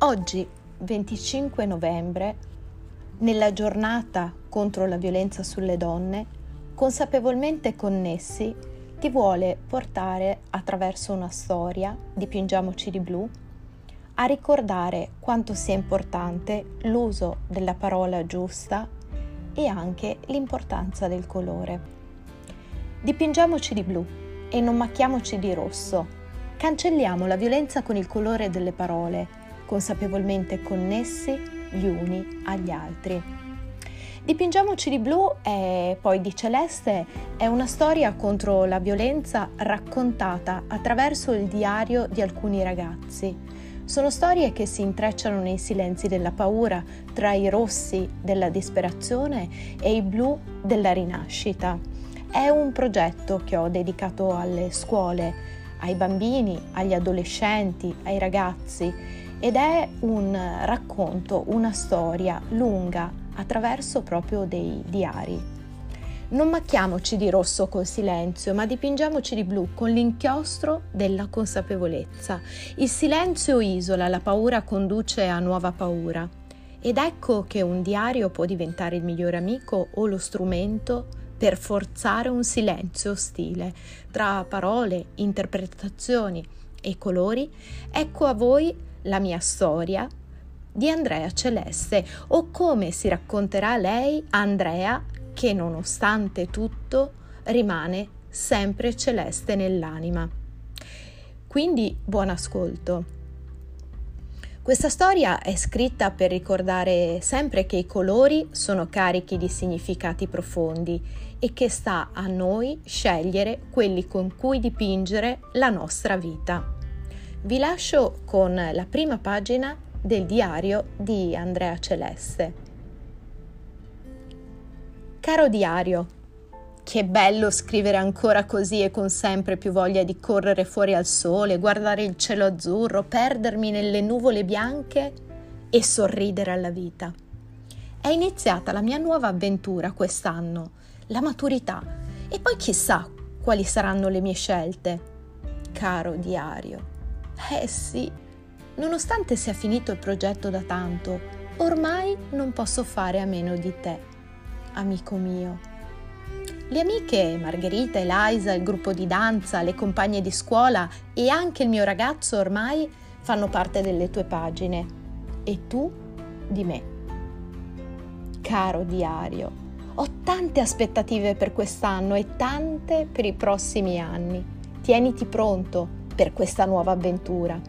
Oggi, 25 novembre, nella giornata contro la violenza sulle donne, consapevolmente connessi, ti vuole portare attraverso una storia, dipingiamoci di blu, a ricordare quanto sia importante l'uso della parola giusta e anche l'importanza del colore. Dipingiamoci di blu e non macchiamoci di rosso. Cancelliamo la violenza con il colore delle parole consapevolmente connessi gli uni agli altri. Dipingiamoci di blu e poi di celeste è una storia contro la violenza raccontata attraverso il diario di alcuni ragazzi. Sono storie che si intrecciano nei silenzi della paura, tra i rossi della disperazione e i blu della rinascita. È un progetto che ho dedicato alle scuole, ai bambini, agli adolescenti, ai ragazzi ed è un racconto, una storia lunga attraverso proprio dei diari. Non macchiamoci di rosso col silenzio, ma dipingiamoci di blu con l'inchiostro della consapevolezza. Il silenzio isola, la paura conduce a nuova paura. Ed ecco che un diario può diventare il migliore amico o lo strumento per forzare un silenzio ostile tra parole, interpretazioni e colori. Ecco a voi la mia storia di Andrea Celeste o come si racconterà lei Andrea che nonostante tutto rimane sempre celeste nell'anima. Quindi buon ascolto. Questa storia è scritta per ricordare sempre che i colori sono carichi di significati profondi e che sta a noi scegliere quelli con cui dipingere la nostra vita. Vi lascio con la prima pagina del diario di Andrea Celeste. Caro diario, che bello scrivere ancora così e con sempre più voglia di correre fuori al sole, guardare il cielo azzurro, perdermi nelle nuvole bianche e sorridere alla vita. È iniziata la mia nuova avventura quest'anno, la maturità, e poi chissà quali saranno le mie scelte. Caro diario, eh sì, nonostante sia finito il progetto da tanto, ormai non posso fare a meno di te, amico mio. Le amiche Margherita, Eliza, il gruppo di danza, le compagne di scuola e anche il mio ragazzo ormai fanno parte delle tue pagine e tu di me. Caro diario, ho tante aspettative per quest'anno e tante per i prossimi anni. Tieniti pronto per questa nuova avventura.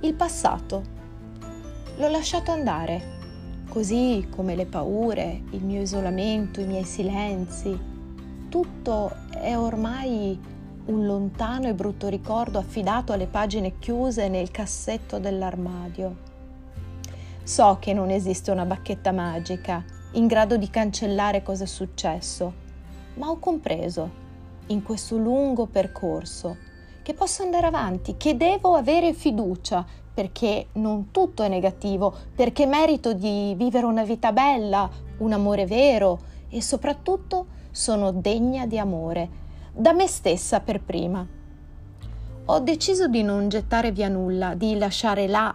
Il passato l'ho lasciato andare, così come le paure, il mio isolamento, i miei silenzi. Tutto è ormai un lontano e brutto ricordo affidato alle pagine chiuse nel cassetto dell'armadio. So che non esiste una bacchetta magica in grado di cancellare cosa è successo, ma ho compreso in questo lungo percorso che posso andare avanti, che devo avere fiducia, perché non tutto è negativo, perché merito di vivere una vita bella, un amore vero e soprattutto sono degna di amore, da me stessa per prima. Ho deciso di non gettare via nulla, di lasciare là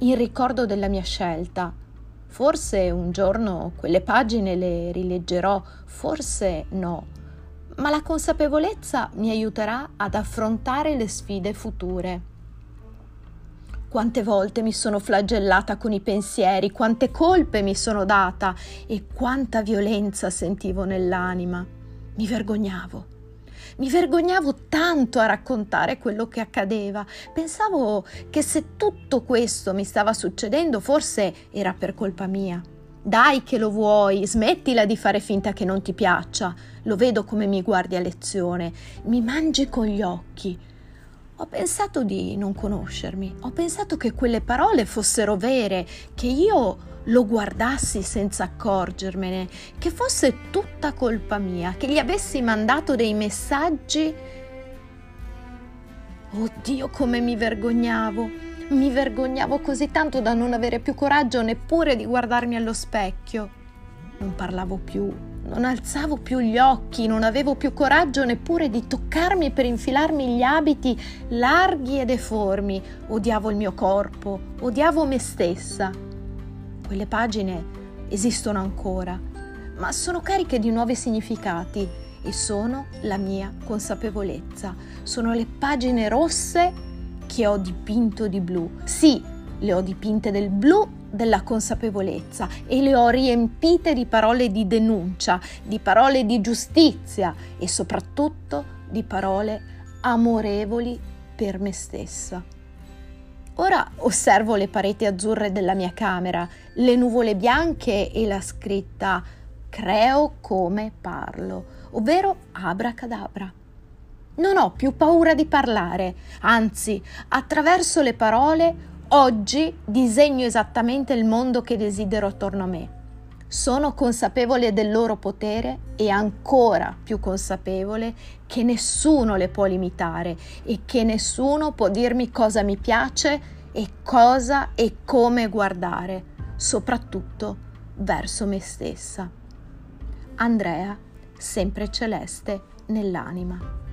il ricordo della mia scelta. Forse un giorno quelle pagine le rileggerò, forse no ma la consapevolezza mi aiuterà ad affrontare le sfide future. Quante volte mi sono flagellata con i pensieri, quante colpe mi sono data e quanta violenza sentivo nell'anima. Mi vergognavo. Mi vergognavo tanto a raccontare quello che accadeva. Pensavo che se tutto questo mi stava succedendo forse era per colpa mia. Dai che lo vuoi, smettila di fare finta che non ti piaccia. Lo vedo come mi guardi a lezione, mi mangi con gli occhi. Ho pensato di non conoscermi, ho pensato che quelle parole fossero vere, che io lo guardassi senza accorgermene, che fosse tutta colpa mia, che gli avessi mandato dei messaggi. Oddio, come mi vergognavo! Mi vergognavo così tanto da non avere più coraggio neppure di guardarmi allo specchio. Non parlavo più, Non alzavo più gli occhi, non avevo più coraggio neppure di toccarmi per infilarmi gli abiti larghi e deformi. Odiavo il mio corpo, odiavo me stessa. Quelle pagine esistono ancora, ma sono cariche di nuovi significati e sono la mia consapevolezza. Sono le pagine rosse che ho dipinto di blu. Sì, le ho dipinte del blu della consapevolezza e le ho riempite di parole di denuncia, di parole di giustizia e soprattutto di parole amorevoli per me stessa. Ora osservo le pareti azzurre della mia camera, le nuvole bianche e la scritta creo come parlo, ovvero abracadabra. Non ho più paura di parlare, anzi, attraverso le parole Oggi disegno esattamente il mondo che desidero attorno a me. Sono consapevole del loro potere e ancora più consapevole che nessuno le può limitare e che nessuno può dirmi cosa mi piace e cosa e come guardare, soprattutto verso me stessa. Andrea, sempre celeste nell'anima.